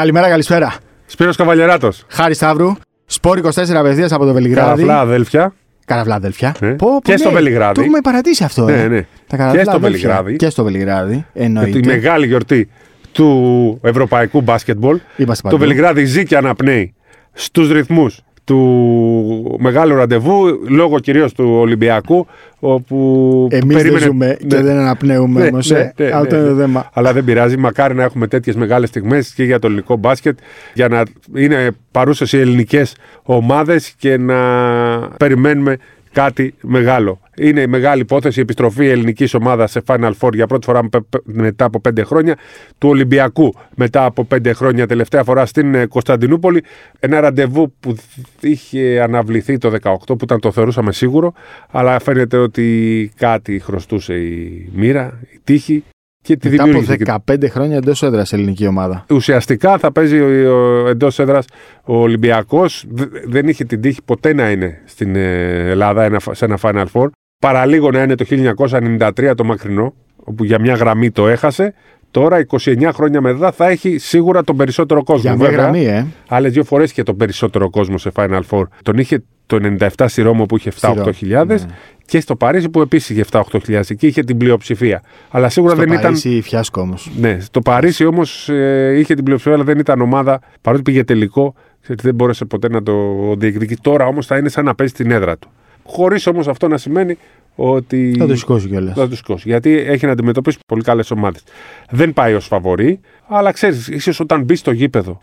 Καλημέρα, καλησπέρα. Σπύρος Καβαλιεράτος. Χάρη Σταύρου. Σπόρ 24 απευθείας από το Βελιγράδι. Καραφλά αδέλφια. Καραβλά, αδελφιά. Ναι. Πω, πω, Και στο ναι, Βελιγράδι. Το έχουμε παρατήσει αυτό. Ναι, ε. ναι. Τα καραβλά Και στο αδέλφια. Βελιγράδι. Και στο Βελιγράδι. Εννοείται. Τη μεγάλη γιορτή του ευρωπαϊκού μπάσκετμπολ. Είμαστε Το παντού. Βελιγράδι ζει και αναπνέει στους ρυθμούς του μεγάλου ραντεβού, λόγω κυρίως του Ολυμπιακού, όπου Εμείς δεν ζούμε Ναι. και δεν αναπνέουμε Ναι, όμω. ναι, ναι, Αυτό ναι, είναι το ναι. θέμα. Αλλά δεν πειράζει. Μακάρι να έχουμε τέτοιες μεγάλες στιγμές και για το ελληνικό μπάσκετ για να είναι παρούσες οι ελληνικές ομάδες και να περιμένουμε κάτι μεγάλο. Είναι η μεγάλη υπόθεση η επιστροφή ελληνικής ομάδας σε Final Four για πρώτη φορά με- μετά από πέντε χρόνια, του Ολυμπιακού μετά από πέντε χρόνια, τελευταία φορά στην ε, Κωνσταντινούπολη. Ένα ραντεβού που είχε αναβληθεί το 18, που ήταν το θεωρούσαμε σίγουρο, αλλά φαίνεται ότι κάτι χρωστούσε η μοίρα, η τύχη και τη Μετά από δημιούργησε. και 15 χρόνια εντός έδρας ελληνική ομάδα. ουσιαστικά θα παίζει εντός έδρας ο Ολυμπιακός. Δεν είχε την τύχη ποτέ να είναι στην ε, Ελλάδα ένα- σε ένα Final Four. Παραλίγο να είναι το 1993 το μακρινό, όπου για μια γραμμή το έχασε. Τώρα, 29 χρόνια μετά, θα έχει σίγουρα τον περισσότερο κόσμο. Για μια Βέβαια, γραμμή, ε. Άλλε δύο φορές είχε τον περισσότερο κόσμο σε Final Four. Τον είχε το 97 στη Ρώμο που είχε Στη Ρώμη, 7-8 χιλιάδες ναι. και στο Παρίσι που επίσης είχε 7-8 χιλιάδες. Εκεί είχε την πλειοψηφία. Αλλά σίγουρα Στο δεν ήταν. Παρίσι φιάσκο όμως. Ναι, στο Παρίσι όμως είχε την πλειοψηφία, αλλά δεν ήταν ομάδα. Παρότι πήγε τελικό, ξέρετε, δεν μπόρεσε ποτέ να το διεκδικήσει. Τώρα όμως θα είναι σαν να παίζει την έδρα του. Χωρίς όμως αυτό να σημαίνει ότι. Θα το σηκώσει κιόλας. Θα του σηκώσει. Γιατί έχει να αντιμετωπίσει πολύ καλές ομάδες. Δεν πάει ως φαβορή, αλλά ξέρεις, ίσως όταν μπει στο γήπεδο,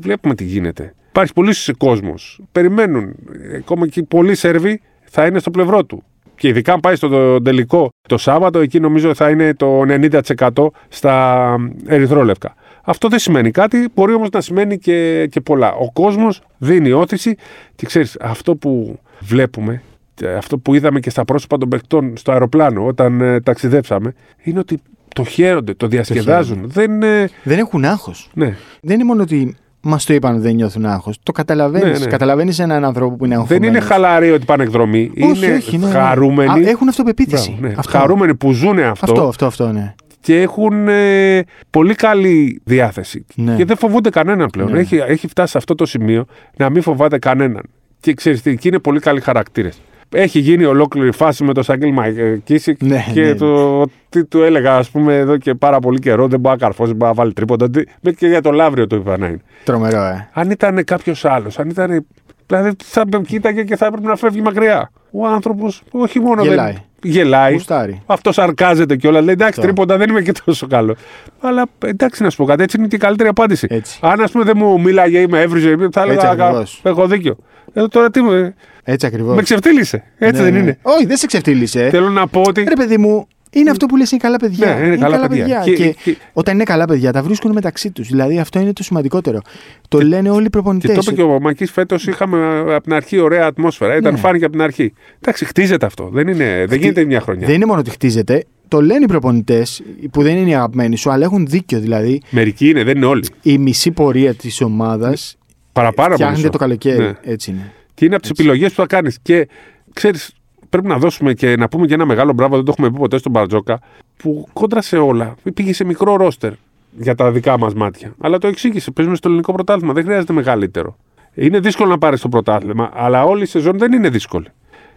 βλέπουμε τι γίνεται. Υπάρχει πολλοί κόσμος. Περιμένουν. Ακόμα και πολλοί Σέρβοι θα είναι στο πλευρό του. Και ειδικά αν πάει στο τελικό το Σάββατο, εκεί νομίζω θα είναι το 90% στα ερυθρόλευκα. Αυτό δεν σημαίνει κάτι, μπορεί όμως να σημαίνει και, και πολλά. Ο κόσμος δίνει όθηση και ξέρεις, αυτό που βλέπουμε, ε, αυτό που είδαμε και στα πρόσωπα των παιχτών στο αεροπλάνο όταν ε, ταξιδέψαμε, είναι ότι το χαίρονται, το διασκεδάζουν. δεν, ε, Δεν έχουν άγχος. ναι. Δεν είναι μόνο ότι μας το είπαν ότι δεν νιώθουν άγχος. Το καταλαβαίνεις. Ναι, ναι. Καταλαβαίνεις έναν άνθρωπο που είναι άγχο. δεν είναι χαλαροί ότι πάνε εκδρομή. Όχι, είναι όχι, ναι, ναι. χαρούμενοι. Α, έχουν αυτοπεποίθηση. Μπράβο, ναι. Αυτό. Χαρούμενοι που ζουν αυτό, Αυτό, αυτό, αυτό, ναι. και έχουν ε, πολύ καλή διάθεση. Ναι. Και δεν φοβούνται κανέναν πλέον. Ναι. Έχει, έχει φτάσει σε αυτό το σημείο να μην φοβάται κανέναν. Και ξέρεις τι, και είναι πολύ καλοί χαρακτήρες. Έχει γίνει ολόκληρη φάση με τον Σαγγέλ Μακίσικ Ναι, και ναι. το τι του έλεγα, ας πούμε, εδώ και πάρα πολύ καιρό. Δεν μπορεί να καρφώσει, δεν μπορεί να βάλει τρίποτα. Τι- Μέχρι και για το Λαύριο το είπα να είναι. Τρομερό, ε. Αν ήταν κάποιος άλλος, αν ήταν. Δηλαδή θα με κοίταγε και θα έπρεπε να φεύγει μακριά. Ο άνθρωπος όχι μόνο Γελάει. δεν. Γελάει. Γουστάρει. Αυτός σαρκάζεται κιόλας. Λέει εντάξει, Αυτό. τρίποτα δεν είμαι και τόσο καλό. Αλλά εντάξει να σου πω κάτι, έτσι είναι και η καλύτερη απάντηση. Έτσι. Αν ας πούμε δεν μου μίλαγε ή με έβριζε, θα Έτσι έλεγα «Α, ακριβώς. Έχω δίκιο. Ε, τώρα τι μου. Έτσι ακριβώς. Με ξεφτύλισε. Έτσι δεν είναι. Όχι, δεν σε ξεφτύλισε. Θέλω να πω ότι. Ρε παιδί μου, είναι αυτό που λες είναι καλά παιδιά. Ναι, είναι καλά παιδιά. Και, Και- και- όταν είναι καλά παιδιά, τα βρίσκουν μεταξύ τους. Δηλαδή αυτό είναι το σημαντικότερο. Το λένε όλοι οι Και προπονητέ. το είπε και ο Μακής φέτος είχαμε από την αρχή ωραία ατμόσφαιρα. Ήταν Ναι. φάνηκε από την αρχή. Εντάξει, χτίζεται αυτό. Δεν, είναι, δεν γίνεται μια χρονιά. Δεν είναι μόνο ότι χτίζεται. Το λένε οι προπονητές που δεν είναι οι αγαπημένοι σου, αλλά έχουν δίκιο. Δηλαδή Μερικοί είναι, δεν είναι όλοι. η μισή πορεία της ομάδας Παραπάνω από φτιάχνεται μισό. το καλοκαίρι. Ναι. Έτσι είναι. Και είναι από τις επιλογές που θα κάνεις. Και ξέρεις, πρέπει να δώσουμε και να πούμε και ένα μεγάλο μπράβο, δεν το έχουμε πει ποτέ στον Μπαρτζόκα, που κόντρα σε όλα πήγε σε μικρό ρόστερ για τα δικά μας μάτια. Αλλά το εξήγησε. Παίζουμε στο ελληνικό πρωτάθλημα, δεν χρειάζεται μεγαλύτερο. Είναι δύσκολο να πάρεις το πρωτάθλημα, αλλά όλη η σεζόν δεν είναι δύσκολη.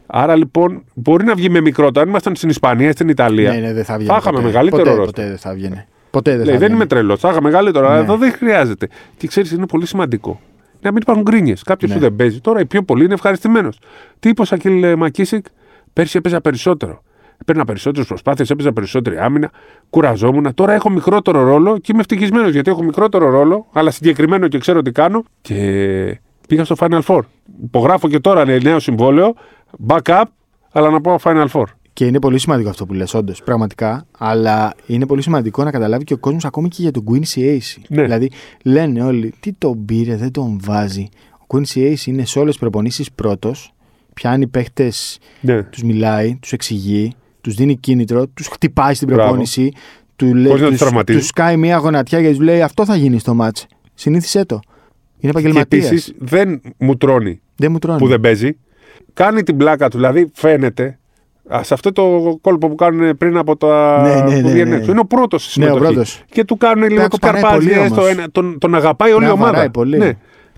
Άρα λοιπόν μπορεί να βγει με μικρότερο. Αν ήμασταν στην Ισπανία, στην Ιταλία. Ναι, ναι, δεν θα βγει. θα είχαμε μεγαλύτερο ποτέ, ρόστερ. ποτέ δεν θα βγαίνει. Ποτέ δεν Λέει, θα δεν βγαίνει. είμαι τρελός, θα είχα μεγαλύτερο, αλλά Ναι. εδώ δεν χρειάζεται. Και ξέρεις, είναι πολύ σημαντικό. Να μην υπάρχουν γκρίνιες. Κάποιος Ναι. που δεν παίζει. Τώρα οι πιο πολλοί είναι ευχαριστημένος. Τι είπε ο Σακίλ Μακίσικ, πέρσι έπαιζα περισσότερο. Παίρνα περισσότερες προσπάθειες, έπαιζα περισσότερη άμυνα, κουραζόμουν. Τώρα έχω μικρότερο ρόλο και είμαι ευτυχισμένος γιατί έχω μικρότερο ρόλο, αλλά συγκεκριμένο και ξέρω τι κάνω. Και πήγα στο Final Four. Υπογράφω και τώρα ναι, νέο συμβόλαιο, backup, αλλά να πάω Final Four. Και είναι πολύ σημαντικό αυτό που λες, όντως, πραγματικά. Αλλά είναι πολύ σημαντικό να καταλάβει και ο κόσμος ακόμη και για τον Quincy Ace. Ναι. Δηλαδή, λένε όλοι, τι τον πήρε, δεν τον βάζει. Ο Quincy Ace είναι σε όλες τις προπονήσεις πρώτος. Πιάνει παίχτες, Ναι. τους μιλάει, τους εξηγεί, τους δίνει κίνητρο, τους χτυπάει στην Μπράβο. προπόνηση. Του λέει, Χωρίς να τους τους, τραυματίζει. τους σκάει μία γονατιά και τους λέει αυτό θα γίνει στο μάτς. Συνήθισέ το. Είναι Και επαγγελματίας. επίσης δεν μου τρώνει Δεν μου τρώνε. που δεν παίζει. Κάνει την πλάκα του, δηλαδή φαίνεται Α, σε αυτό το κόλπο που κάνουν πριν από τα. Ναι, ναι, που ναι, βγαίνουν ναι. έξω. Είναι ο πρώτος στη Ναι, ο συμμετοχή. πρώτος. Και του κάνουν λίγο του κοπανάει πολύ καρπάζια. όμως. στο ένα- Τον, τον αγαπάει όλη η Να ομάδα. βαράει πολύ. Ναι.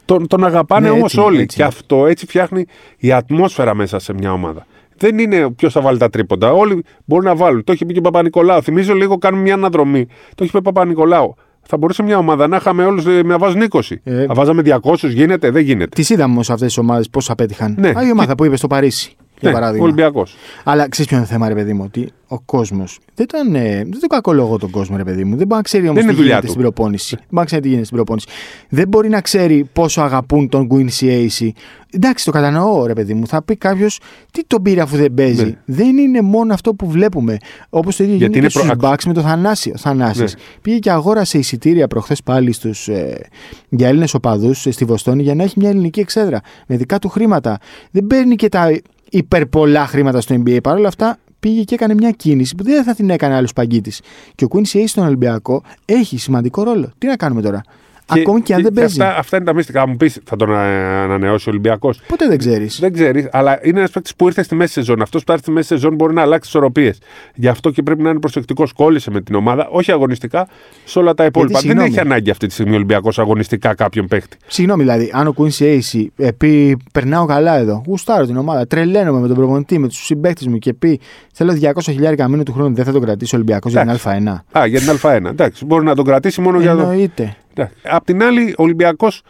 Τον, τον αγαπάνε Ναι, όμως έτσι, όλοι. έτσι. Και αυτό έτσι φτιάχνει η ατμόσφαιρα μέσα σε μια ομάδα. Δεν είναι ποιος θα βάλει τα τρίποντα. Όλοι μπορούν να βάλουν. Το έχει πει και ο Παπα-Νικολάου. Θυμίζω λίγο, κάνουμε μια αναδρομή. Το έχει πει ο Παπα-Νικολάου. Θα μπορούσε μια ομάδα να είχαμε όλους να βάζουν 20. Ε. Θα βάζαμε 200, γίνεται, δεν γίνεται. Τις είδαμε όμως αυτές τις ομάδες πώς απέτυχαν. Ναι. Α, η ομάδα που είπε στο Παρίσι, για παράδειγμα. Ολυμπιακός. Αλλά ξέρεις ποιο είναι το θέμα, ρε παιδί μου, ότι ο κόσμος. Δεν τον, ε, δεν τον κακολογώ τον κόσμο, ρε παιδί μου. Δεν μπορεί να ξέρει όμως Δεν τι είναι δουλειά γίνεται του. στην προπόνηση. Δεν μπορεί να ξέρει τι γίνεται στην προπόνηση. Δεν μπορεί να ξέρει πόσο αγαπούν τον Quincy Ace. Εντάξει, το κατανοώ, ρε παιδί μου. Θα πει κάποιος, τι τον πήρε αφού δεν παίζει. Ναι. Δεν είναι μόνο αυτό που βλέπουμε. Όπως το ίδιο Γιατί γίνεται είναι και στους προ- Bucks με τον Θανάση. Ο Θανάσης Ναι. πήγε και αγόρασε εισιτήρια προχθές πάλι στους, ε, για Έλληνες οπαδούς στη Βοστόνη για να έχει μια ελληνική εξέδρα με δικά του χρήματα. Δεν παίρνει και τα υπερπολά χρήματα στο NBA. Παρ' όλα αυτά πήγε και έκανε μια κίνηση που δεν θα την έκανε άλλο παγκίτη. Και ο Quincy Ace στον Ολυμπιακό έχει σημαντικό ρόλο. Τι να κάνουμε τώρα; Ακόμη και αν δεν παίζει. Αυτά, αυτά είναι τα μυστικά. Μου πεις, θα τον ε, ανανεώσει ο Ολυμπιακός. Ποτέ δεν ξέρεις. Δεν ξέρεις, αλλά είναι ένας παίκτης που ήρθε στη μέση σεζόν. Αυτός που θα έρθει στη μέση σεζόν μπορεί να αλλάξει τις ισορροπίες. Γι' αυτό και πρέπει να είναι προσεκτικός. Κόλλησε με την ομάδα, όχι αγωνιστικά, σε όλα τα υπόλοιπα. Δεν συγγνώμη. έχει ανάγκη αυτή τη στιγμή ο Ολυμπιακός αγωνιστικά κάποιον παίκτη. Συγγνώμη, δηλαδή, αν ο Quincy Ace ε, πει Περνάω καλά εδώ, γουστάρω την ομάδα, τρελαίνομαι με τον προπονητή, με τους συμπαίκτες μου και πει Θέλω 200 χιλιάρικα μήνου του χρόνου, δεν θα τον κρατήσει ο Ολυμπιακός για την Εντάξει. Α1. Α, για την Α1. Εντάξει, μπορεί να τον κρατήσει μόνο για το. Εννοείται. Απ' την άλλη, ο Ολυμπιακός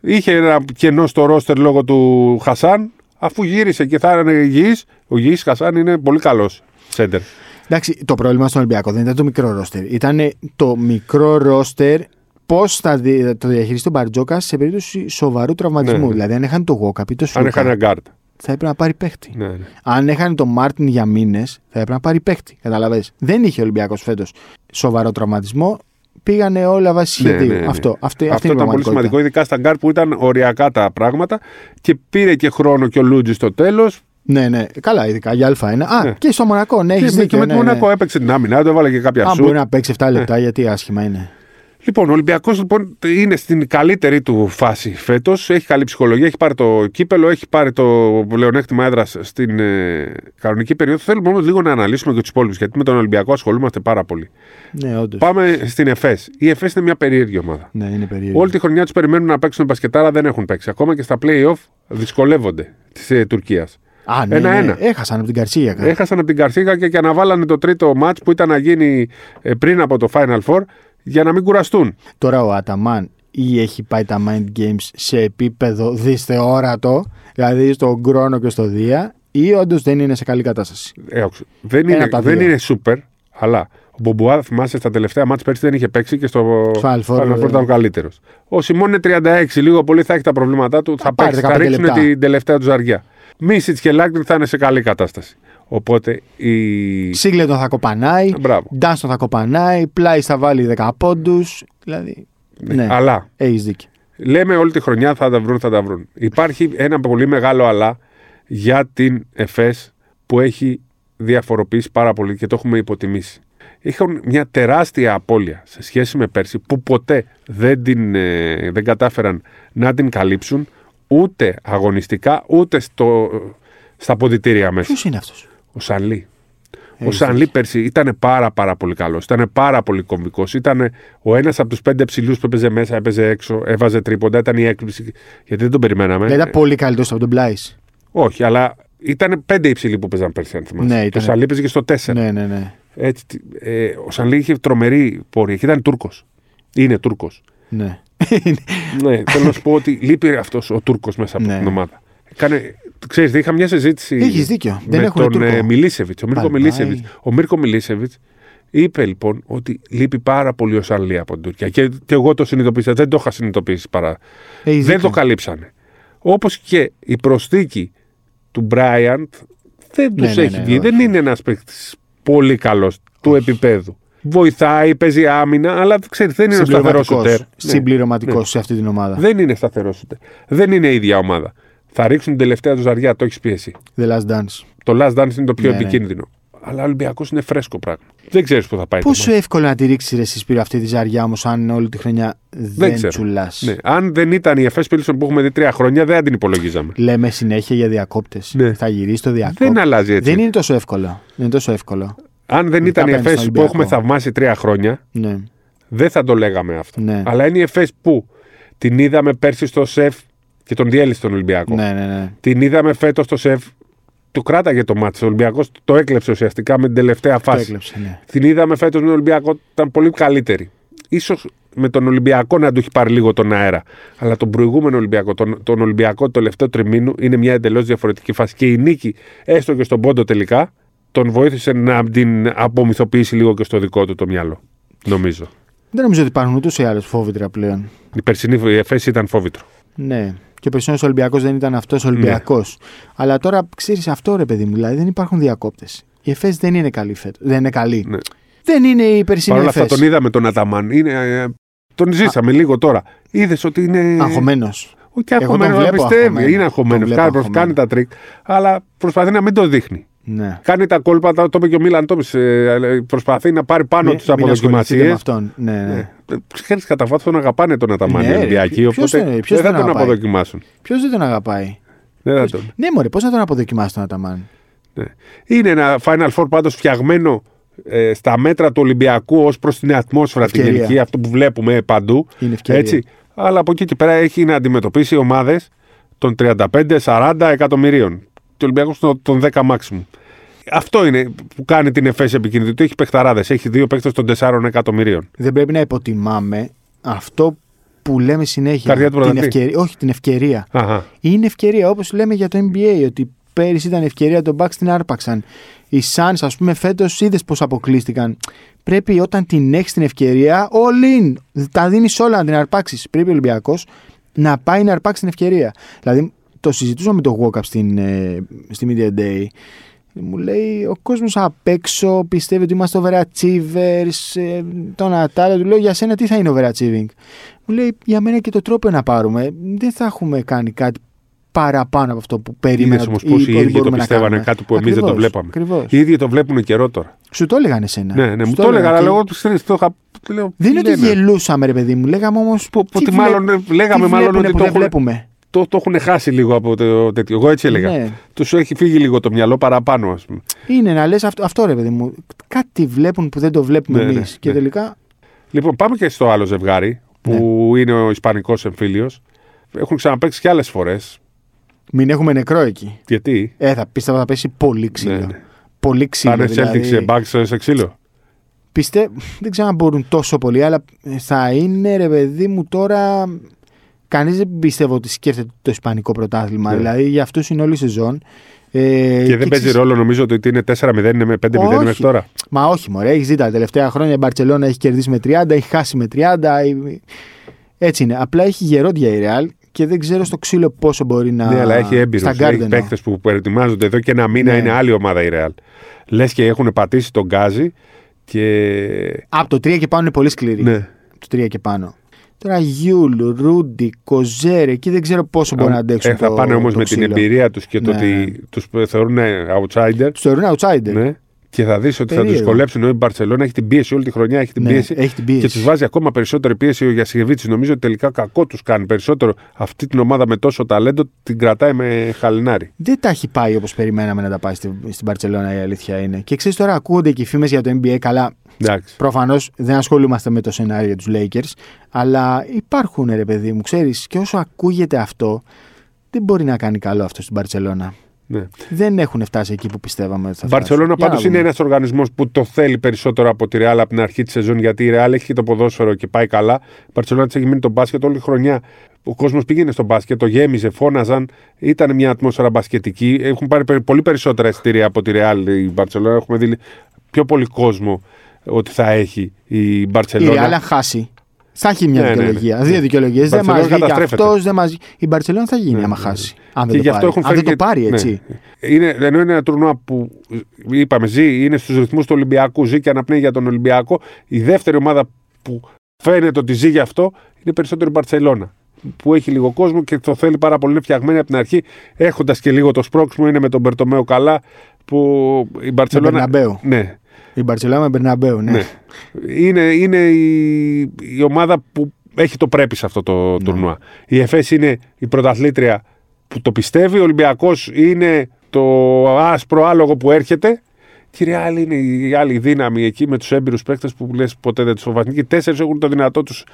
είχε ένα κενό στο ρόστερ λόγω του Χασάν. Αφού γύρισε και θα είναι υγιής, ο υγιής Χασάν είναι πολύ καλός σέντερ. Εντάξει, το πρόβλημα στον Ολυμπιακό δεν ήταν το μικρό ρόστερ. Ήταν το μικρό ρόστερ πώς θα δι- το διαχειριστεί ο Μπαρτζώκας σε περίπτωση σοβαρού τραυματισμού. Ναι, ναι. Δηλαδή, αν είχαν το Γουόκαπ ή το Ουάνς, είχαν γκάρτ. θα έπρεπε να πάρει παίχτη. Ναι, ναι. Αν είχαν τον Μάρτιν για μήνες, θα έπρεπε να πάρει παίχτη. Κατάλαβες. Δεν είχε ο Ολυμπιακός φέτος σοβαρό τραυματισμό. Πήγανε όλα βάσει Ναι, σχεδίου. ναι, ναι. Αυτό, αυτή, Αυτό αυτή είναι η ήταν πολύ πραγματικότητα. σημαντικό, ειδικά στα γκάρ που ήταν οριακά τα πράγματα και πήρε και χρόνο και ο Λούντζης στο τέλος. Ναι, ναι. Καλά, ειδικά για Α1. Α, Ναι. και στο Μονακό, ναι, έχεις Και, με- και δίκιο. με ναι, τη ναι. Μονακό έπαιξε την άμυνα, του έβαλε και κάποια Αν σου. μπορεί να παίξει 7 λεπτά, γιατί άσχημα είναι. Λοιπόν, ο Ολυμπιακός λοιπόν, είναι στην καλύτερη του φάση φέτος. Έχει καλή ψυχολογία, έχει πάρει το κύπελο, έχει πάρει το πλεονέκτημα έδρας στην ε, κανονική περίοδο. Θέλουμε όμως λίγο να αναλύσουμε και τους υπόλοιπους, γιατί με τον Ολυμπιακό ασχολούμαστε πάρα πολύ. Ναι, όντως. Πάμε στην ΕΦΕΣ. Η ΕΦΕΣ είναι μια περίεργη ομάδα. Ναι, είναι περίεργο. Όλη τη χρονιά τους περιμένουν να παίξουν μπασκετάρα, δεν έχουν παίξει. Ακόμα και στα playoff δυσκολεύονται της ε, Τουρκίας. Α, ναι, Ένα-ένα. ναι. Έχασαν από την Καρσία. Έχασαν από την Καρσίγα και, και αναβάλανε το τρίτο μάτ που ήταν να γίνει ε, πριν από το Final Four για να μην κουραστούν. Τώρα ο Αταμάν ή έχει πάει τα mind games σε επίπεδο δυσθεόρατο, δηλαδή στον Γκρόνο και στο Δία, ή όντως δεν είναι σε καλή κατάσταση; Ε, όξ, δεν Ένα είναι, από τα δεν δύο. είναι super, αλλά ο Μπομπουά, θυμάσαι, στα τελευταία μάτς πέρσι δεν είχε παίξει και στο Στο Final Four, Final Four βέβαια. ήταν ο καλύτερος. Ο Σιμών είναι 36, λίγο πολύ θα έχει τα προβλήματά του. Θα, πάρει παίξει, θα 15 ρίξουν λεπτά. την τελευταία του ζαριά. Μίσιτς και Λάγκριν θα είναι σε καλή κατάσταση. Οπότε η. Σίγκλετον θα κοπανάει, Μπράβο. Ντάνστον θα κοπανάει, Πλάι θα βάλει 10 πόντους. Δηλαδή. Ναι, Αλλά έχεις δίκιο. λέμε όλη τη χρονιά θα τα βρουν, θα τα βρουν. Υπάρχει ένα πολύ μεγάλο αλλά για την ΕΦΕΣ που έχει διαφοροποιήσει πάρα πολύ και το έχουμε υποτιμήσει. Είχαν μια τεράστια απώλεια σε σχέση με πέρσι που ποτέ δεν, την, ε, δεν κατάφεραν να την καλύψουν ούτε αγωνιστικά ούτε στο, στα ποδητήρια μέσα. Ποιο είναι αυτός; Ο Σανλή. Ο Έχεις Σανλή πέρσι ήταν πάρα, πάρα πολύ καλός. Ήταν πάρα πολύ κομβικός. Ήταν ο ένας από τους πέντε ψηλούς που έπαιζε μέσα, έπαιζε έξω, έβαζε τρίποντα. Ήταν η έκπληξη. Γιατί δεν τον περιμέναμε. Δηλαδή ήταν πολύ καλύτερος από τον Πλάι. Όχι, αλλά ήταν πέντε υψηλοί που παίζαν πέρσι, αν θυμάσαι. Ναι, Το ήταν. Σανλή παίζε και στο 4. Ναι, ναι, ναι. Έτσι, ε, ο Σανλή είχε τρομερή πορεία και ήταν Τούρκος. Είναι Τούρκος. ναι. ναι, θέλω να σου πω ότι λείπει αυτός ο Τούρκος μέσα από Ναι. την ομάδα. Κάνε, ξέρεις, είχα μια συζήτηση Έχεις δίκιο. με Δεν έχουν τον Τούρκο. ε, Μιλίσεβιτς. Ο Μίρκο Πάει, Μιλίσεβιτς. πάει. Ο Μίρκο Μιλίσεβιτς είπε λοιπόν ότι λείπει πάρα πολύ ο Σανλή από την Τουρκία. Και, και εγώ το συνειδητοποίησα. Δεν το είχα συνειδητοποιήσει παρά. Έχεις δεν δίκιο. το καλύψανε. Όπως και η προσθήκη του Μπράιαντ δεν τους Ναι, ναι, έχει ναι, βγει. όχι. Δεν είναι ένας παίκτης πολύ καλός του επίπεδου. Βοηθάει, παίζει άμυνα, αλλά ξέρεις, δεν είναι σταθερός σουτέρ. Ναι. Συμπληρωματικός σε αυτή την ομάδα. Δεν είναι σταθερός σουτέρ. Δεν είναι η ίδια ομάδα. Θα ρίξουν την τελευταία του ζαριά, το έχεις πει εσύ. The Last Dance. Το Last Dance είναι το πιο Ναι, ναι. επικίνδυνο. Αλλά ο Ολυμπιακός είναι φρέσκο πράγμα. Δεν ξέρεις πού θα πάει. Πόσο το μάτς. εύκολο να τη ρίξεις ρε Σπύρο αυτή τη ζαριά όμως, αν όλη τη χρονιά δεν, ξέρω. τσουλάς; Ναι. Αν δεν ήταν η Εφές Πίλσον που έχουμε δει τρία χρόνια, δεν θα την υπολογίζαμε. Λέμε συνέχεια για διακόπτες. Ναι. Θα γυρίσει το διακόπτη. Δεν αλλάζει έτσι. Δεν είναι τόσο εύκολο. Δεν είναι τόσο εύκολο. Αν δεν Ειδικά ήταν η απέναντι Εφές στον που έχουμε Ολυμπιακό. θαυμάσει τρία χρόνια, Ναι. δεν θα το λέγαμε αυτό. Ναι. Αλλά είναι η Εφές που την είδαμε πέρσι στο σεφ και τον διέλυσε τον Ολυμπιακό. ναι, ναι, ναι. Την είδαμε φέτος στο σεφ. Του κράταγε το μάτι. Ο Ολυμπιακός το έκλεψε ουσιαστικά με την τελευταία Το φάση. έκλεψε, ναι. Την είδαμε φέτος με τον Ολυμπιακό, ήταν πολύ καλύτερη. Ίσως με τον Ολυμπιακό να του έχει πάρει λίγο τον αέρα. Αλλά τον προηγούμενο Ολυμπιακό, τον, τον Ολυμπιακό το τελευταίο τριμήνου, είναι μια εντελώς διαφορετική φάση. Και η νίκη, έστω και στον πόντο τελικά, τον βοήθησε να την απομυθοποιήσει λίγο και στο δικό του το μυαλό. Νομίζω. Δεν νομίζω ότι υπάρχουν ούτως ή άλλως φόβητρα πλέον. Η περσινή η εφέση ήταν φόβητρο. Ναι. Και ο περσινός Ολυμπιακός δεν ήταν αυτός Ολυμπιακός. Ναι. Αλλά τώρα ξέρεις αυτό ρε παιδί μου, δηλαδή δεν υπάρχουν διακόπτες. Η ΕΦΕΣ δεν είναι καλή φέτος. Δεν είναι καλή. Ναι. Δεν είναι η περσινή Παρ' όλα αυτά ΕΦΕΣ. τον είδαμε τον Αταμάν. Είναι, ε, τον ζήσαμε λίγο τώρα. Είδες ότι είναι. Αγχωμένος. Όχι Εγώ τον αγχωμένο, βλέπω πιστεύει. αγχωμένο. Είναι Τον αγχωμένο. βλέπω Κάνει, αγχωμένο. κάνει τα τρικ. Αλλά προσπαθεί να μην το δείχνει. Ναι. Κάνει τα κόλπα, τα- το είπε και ο Μίλαν Τόμιτς, ε, Προσπαθεί να πάρει πάνω Μην- τις μην ασχοληθείτε αποδοκιμασίες. με αυτόν. Ναι, ναι. Ξέρεις, κατά βάθος τον αγαπάνε τον Αταμάν Ναι, οι ρε. Ολυμπιακοί. Ποιος Οπότε τον- ποιος δεν θα τον τον αγαπάει; αποδοκιμάσουν. Ποιος δεν τον αγαπάει; Δεν θα τον. Ναι, μωρέ, πώς να τον αποδοκιμάσει τον Αταμάν; Ναι. Είναι ένα Final Four πάντως φτιαγμένο ε, στα μέτρα του Ολυμπιακού ως προς την ατμόσφαιρα, την Ευκαιρία. γενική, αυτό που βλέπουμε παντού. Είναι ευκαιρία. Έτσι. Αλλά από εκεί και πέρα έχει να αντιμετωπίσει ομάδες των 35-40 εκατομμυρίων. Και ο Ολυμπιακό των 10 maximum. Αυτό είναι που κάνει την ΕΦΕΣ επικίνδυνη. Ότι έχει παιχταράδες. Έχει δύο παίχτε των 4 εκατομμυρίων. Δεν πρέπει να υποτιμάμε αυτό που λέμε συνέχεια. Καρδιά του την πρωταθλητή. ευκαιρία, όχι, την ευκαιρία. Αχα. Είναι ευκαιρία, όπως λέμε για το NBA, ότι πέρυσι ήταν ευκαιρία, τον Bucks την άρπαξαν. Οι Suns, ας πούμε, φέτος είδες πώς αποκλείστηκαν. Πρέπει όταν την έχεις την ευκαιρία, all in. Τα δίνεις όλα να την αρπάξεις. Πρέπει ο Ολυμπιακός να πάει να αρπάξει την ευκαιρία. Δηλαδή, το συζητούσαμε με τον Walkup στην, ε, στη Media Day. Μου λέει ο κόσμος απ' έξω πιστεύει ότι είμαστε overachievers. Ε, τον Ατάλα του λέω για σένα τι θα είναι overachieving; Μου λέει για μένα και το τρόπο να πάρουμε. Δεν θα έχουμε κάνει κάτι παραπάνω από αυτό που περίμενα. Είδε όμω ή πώ οι που ίδιοι το μπορούμε να πιστεύανε κάνουμε. κάτι που εμείς δεν το Ακριβώς, βλέπαμε. ακριβώς. Οι ίδιοι το βλέπουν καιρό τώρα. Σου το έλεγαν εσένα. Ναι, ναι, Σου μου το έλεγα, έλεγαν αλλά και- εγώ του ξέρεις, το είχα. του Λέω, Δεν είναι τι ότι λένε. γελούσαμε, ρε παιδί μου. Λέγαμε όμως. Που- που ότι μάλλον, ε, λέγαμε μάλλον ότι το δεν έχουν- βλέπουμε. Το, το έχουν χάσει λίγο από το τέτοιο. Εγώ έτσι έλεγα. Ναι. Τους έχει φύγει λίγο το μυαλό παραπάνω, ας πούμε. Είναι να λες αυτό, αυτό, ρε παιδί μου. Κάτι βλέπουν που δεν το βλέπουμε Ναι, εμείς. ναι, Και ναι. τελικά. Λοιπόν, πάμε και στο άλλο ζευγάρι που Ναι. είναι ο Ισπανικός εμφύλιος. Έχουν ξαναπέξει κι άλλες φορές. Μην έχουμε νεκρό εκεί. Γιατί; Ε, θα πίστευα θα πέσει πολύ ξύλο. Ναι, ναι. Πολύ ξύλο. Πάνε δηλαδή. Celtics σε Bucks σε ξύλο. Πιστε... Δεν ξέρω αν μπορούν τόσο πολύ, αλλά θα είναι ρε παιδί μου τώρα. Κανείς δεν πιστεύω ότι σκέφτεται το Ισπανικό πρωτάθλημα. Ναι. Δηλαδή για αυτούς είναι όλη η σεζόν. Ε, Και δεν παίζει ξέρεις- ρόλο, νομίζω ότι είναι 4-0, είναι με 5-0 Όχι. μέχρι τώρα. Μα όχι, μωρέ, έχεις δει τα τελευταία χρόνια η Μπαρσελόνα έχει κερδίσει με 30, έχει χάσει με 30. η- Έτσι είναι. Απλά έχει γερόντια η Ρεάλ και δεν ξέρω στο ξύλο πόσο μπορεί να. Ναι, αλλά έχει έμπειρους. Στα Έχει Γκάρντεν. παίκτες που προετοιμάζονται εδώ και ένα μήνα Ναι. είναι άλλη ομάδα η Real. Λες και έχουν πατήσει το γκάζι και. Από το 3 και πάνω είναι πολύ σκληρή. Ναι. Το 3 και πάνω. Τώρα Γιουλ, Ρούντι, Κοζέρ, εκεί δεν ξέρω πόσο μπορεί να αντέξουν. Ε, θα το- πάνε όμως το με την ξύλο. εμπειρία τους και το Ναι. ότι τους θεωρούν outsider. Τους θεωρούν outsider. Ναι. Και θα δεις ότι θα τους Περίεργο. δυσκολέψουν. Η Μπαρσελόνα έχει την πίεση όλη τη χρονιά. Έχει την Ναι, πίεση. έχει την πίεση. Και τους βάζει ακόμα περισσότερη πίεση ο Γιασιγεβίτη. Νομίζω ότι τελικά κακό τους κάνει περισσότερο αυτή την ομάδα με τόσο ταλέντο. Την κρατάει με χαλινάρι. Δεν τα έχει πάει όπως περιμέναμε να τα πάει στη- στην Παρσελόνα, η αλήθεια είναι. Και ξέρεις τώρα, ακούγονται και οι φήμες για το NBA. Καλά, Εντάξει. προφανώς δεν ασχολούμαστε με το σενάριο για τους Lakers. Αλλά υπάρχουν, ρε παιδί μου, ξέρεις, και όσο ακούγεται αυτό, δεν μπορεί να κάνει καλό αυτό στην Παρσελόνα. Ναι. Δεν έχουν φτάσει εκεί που πιστεύαμε ότι θα Η φτάσουν. Μπαρσελόνα Για να πάντω είναι δούμε. ένας οργανισμός που το θέλει περισσότερο από τη Ρεάλ από την αρχή της σεζόν γιατί η Ρεάλ έχει και το ποδόσφαιρο και πάει καλά. Η Μπαρσελόνα της έχει μείνει το μπάσκετ όλη τη χρονιά. Ο κόσμος πήγαινε στο μπάσκετ, το γέμιζε, φώναζαν. Ήταν μια ατμόσφαιρα μπασκετική. Έχουν πάρει περι- πολύ περισσότερα εισιτήρια από τη Ρεάλ η Μπαρσελόνα. Έχουμε δει πιο πολύ κόσμο ότι θα έχει η Η Μπαρσελόνα. Ρεάλ αν χάσει. Θα έχει μια Ναι, ναι, ναι. δικαιολογία. Ναι. Δύο δικαιολογίες. Η Δεν μα Μπαρσελόνα βγει και καταστρέφεται. αυτός, δεν μας Η Μπαρσελόνα θα γίνει Ναι, άμα ναι, χάσει. Αν Και δεν γι' το αυτό πάρει. έχουν Αν φέρει δεν το και- πάρει, ναι. έτσι. Είναι, ενώ είναι ένα τουρνουά που είπαμε, ζει, είναι στους ρυθμούς του Ολυμπιακού, ζει και αναπνέει για τον Ολυμπιακό. Η δεύτερη ομάδα που φαίνεται ότι ζει γι' αυτό είναι περισσότερο η Μπαρσελόνα. Που έχει λίγο κόσμο και το θέλει πάρα πολύ. Είναι φτιαγμένη από την αρχή, έχοντας και λίγο το σπρώξιμο, είναι με τον Μπερτομέο καλά. που η Μπαρσελόνα. Μπερναμπέου. Ναι, Η Μπαρσελόνα με Μπερναμπέου, ναι. ναι. Είναι, είναι η, η ομάδα που έχει το πρέπει σε αυτό το τουρνουά. Η ΕΦΕΣ είναι η πρωταθλήτρια που το πιστεύει. Ο Ολυμπιακός είναι το άσπρο άλογο που έρχεται. Και η Real είναι η άλλη δύναμη εκεί με τους έμπειρους παίκτες που λες ποτέ δεν τους φοβάται. Και οι τέσσερις έχουν το δυνατό τους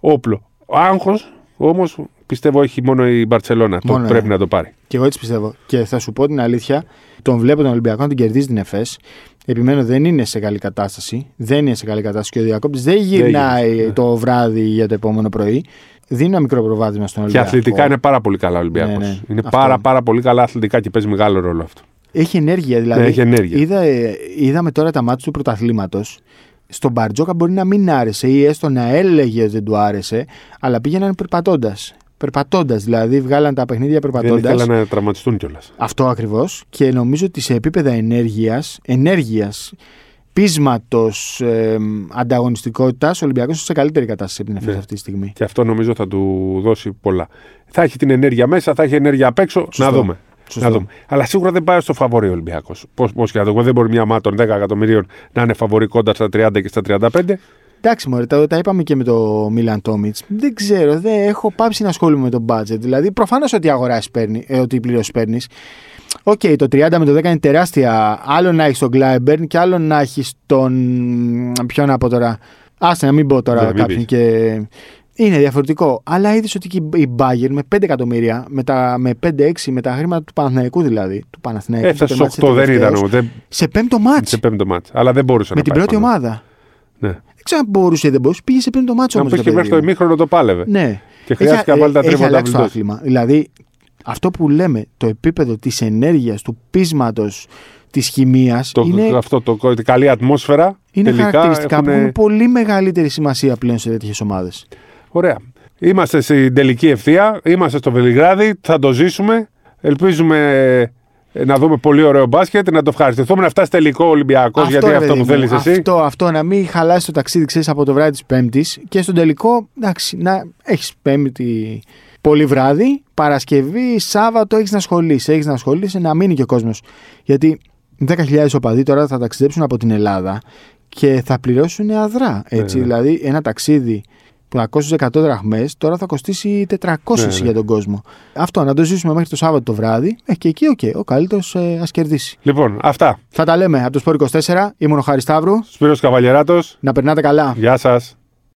όπλο. Ο άγχος όμως πιστεύω έχει μόνο η Μπαρσελόνα. Το Μόνο, πρέπει ναι. να το πάρει. Και εγώ έτσι πιστεύω. Και θα σου πω την αλήθεια, τον βλέπω τον Ολυμπιακό να την κερδίζει την ΕΦΕΣ. Επιμένω δεν είναι σε καλή κατάσταση. Δεν είναι σε καλή κατάσταση και ο Διακόπτης δεν γυρνάει γυρνάει, ναι. το βράδυ για το επόμενο πρωί. Δίνει ένα μικρό προβάδισμα στον Και Ολυμπιακό. αθλητικά είναι πάρα πολύ καλά ο Ολυμπιακός. Ναι, ναι. Είναι Αυτό. πάρα, πάρα πολύ καλά αθλητικά και παίζει μεγάλο ρόλο αυτό. Έχει ενέργεια δηλαδή. Ναι, έχει ενέργεια. Είδα, ε, είδαμε τώρα τα μάτια του πρωταθλήματος. Στον Μπαρτζόκα μπορεί να μην άρεσε ή έστω να έλεγε ότι δεν του άρεσε, αλλά πήγαιναν περπατώντας. Περπατώντας, δηλαδή βγάλαν τα παιχνίδια Δεν περπατώντας. ήθελα να τραυματιστούν κιόλας. Αυτό ακριβώς. Και νομίζω ότι σε επίπεδα ενέργειας, ενέργειας, πείσματος, ε, ανταγωνιστικότητας, ο Ολυμπιακός είναι σε καλύτερη κατάσταση από την ΕΦΕΣ Ναι. αυτή τη στιγμή. Και αυτό νομίζω θα του δώσει πολλά. Θα έχει την ενέργεια μέσα, θα έχει ενέργεια απ' έξω. Σωστό. Να δούμε. Σωστό. Να δούμε. Αλλά σίγουρα δεν πάει στο φαβορή ο Ολυμπιακός. Πώς και να το πω, δεν μπορεί μια ομάδα των 10 εκατομμυρίων να είναι φαβορή κοντά στα 30 και στα 35. Εντάξει, μωρέ, τα, τα είπαμε και με το Μίλαν Τόμιτ. Δεν ξέρω, δεν έχω πάψει να ασχολούμαι με το budget. Δηλαδή, προφανώς ότι αγοράσει παίρνει, ε, ότι πληρώσει παίρνεις. Οκ, το 30 με το 10 είναι τεράστια. Άλλο να έχεις τον Κλάιμπερν και άλλο να έχεις τον. Ποιον να πω τώρα. Άστε να μην πω τώρα Ναι, μην κάποιον πεις. και. Είναι διαφορετικό. Αλλά είδες ότι και η Bayern με 5 εκατομμύρια, με, τα, με 5-6, με τα χρήματα του Παναθηναϊκού δηλαδή. Του Παναθηναϊκού. Έφτασε που στου τερμάτισε 8, δεν ήταν τελευταίος, όμως, δεν, Σε πέμπτο ματς. σε πέμπτο ματς. Αλλά δεν μπορούσε Με να την πάει πρώτη πάνω. ομάδα. Ναι. Δεν ξέρω αν μπορούσε ή δεν μπορούσε. Πήγε σε πέμπτο ματς Να όμως. πει και μέχρι το ημίχρονο το πάλευε. Ναι. Και χρειάστηκε να βάλει τα έχει τρίποτα αλλάξει το Βιλντόζα. άθλημα. Δηλαδή, αυτό που λέμε, το επίπεδο της ενέργειας, του πείσματος, της χημίας Το, είναι, Αυτό το, την καλή ατμόσφαιρα. είναι τελικά χαρακτηριστικά που έχουνε- έχουν πολύ μεγαλύτερη σημασία πλέον σε τέτοιες ομάδες. Ωραία. Είμαστε στην τελική ευθεία. Είμαστε στο Βελιγράδι. Θα το ζήσουμε. Ελπίζουμε ε, να δούμε πολύ ωραίο μπάσκετ. Να το ευχαριστηθούμε. Να φτάσει τελικό Ολυμπιακός γιατί ρε αυτό παιδί που μου, θέλεις εσύ. Αυτό, αυτό να μην χαλάσει το ταξίδι, ξέρεις, από το βράδυ της Πέμπτης και στον τελικό, εντάξει, να έχεις Πέμπτη πολύ βράδυ, Παρασκευή, Σάββατο έχεις να ασχολείσαι. Έχεις να ασχολείσαι να μείνει και ο κόσμος. Γιατί 10.000 οπαδοί τώρα θα ταξιδέψουν από την Ελλάδα και θα πληρώσουν αδρά. Έτσι, Ναι, ναι. Δηλαδή, ένα ταξίδι που θα κόστησε 100 δραχμές τώρα θα κοστίσει 400 Ναι, ναι. για τον κόσμο. Αυτό να το ζήσουμε μέχρι το Σάββατο το βράδυ. Ε, και εκεί, οκ, ο καλύτερος ε, ας κερδίσει. Λοιπόν, αυτά. Θα τα λέμε από το Sport 24. Ήμουν ο Χάρης Σταύρου. Σπύρος Καβαλιεράτος. Να περνάτε καλά. Γεια σας.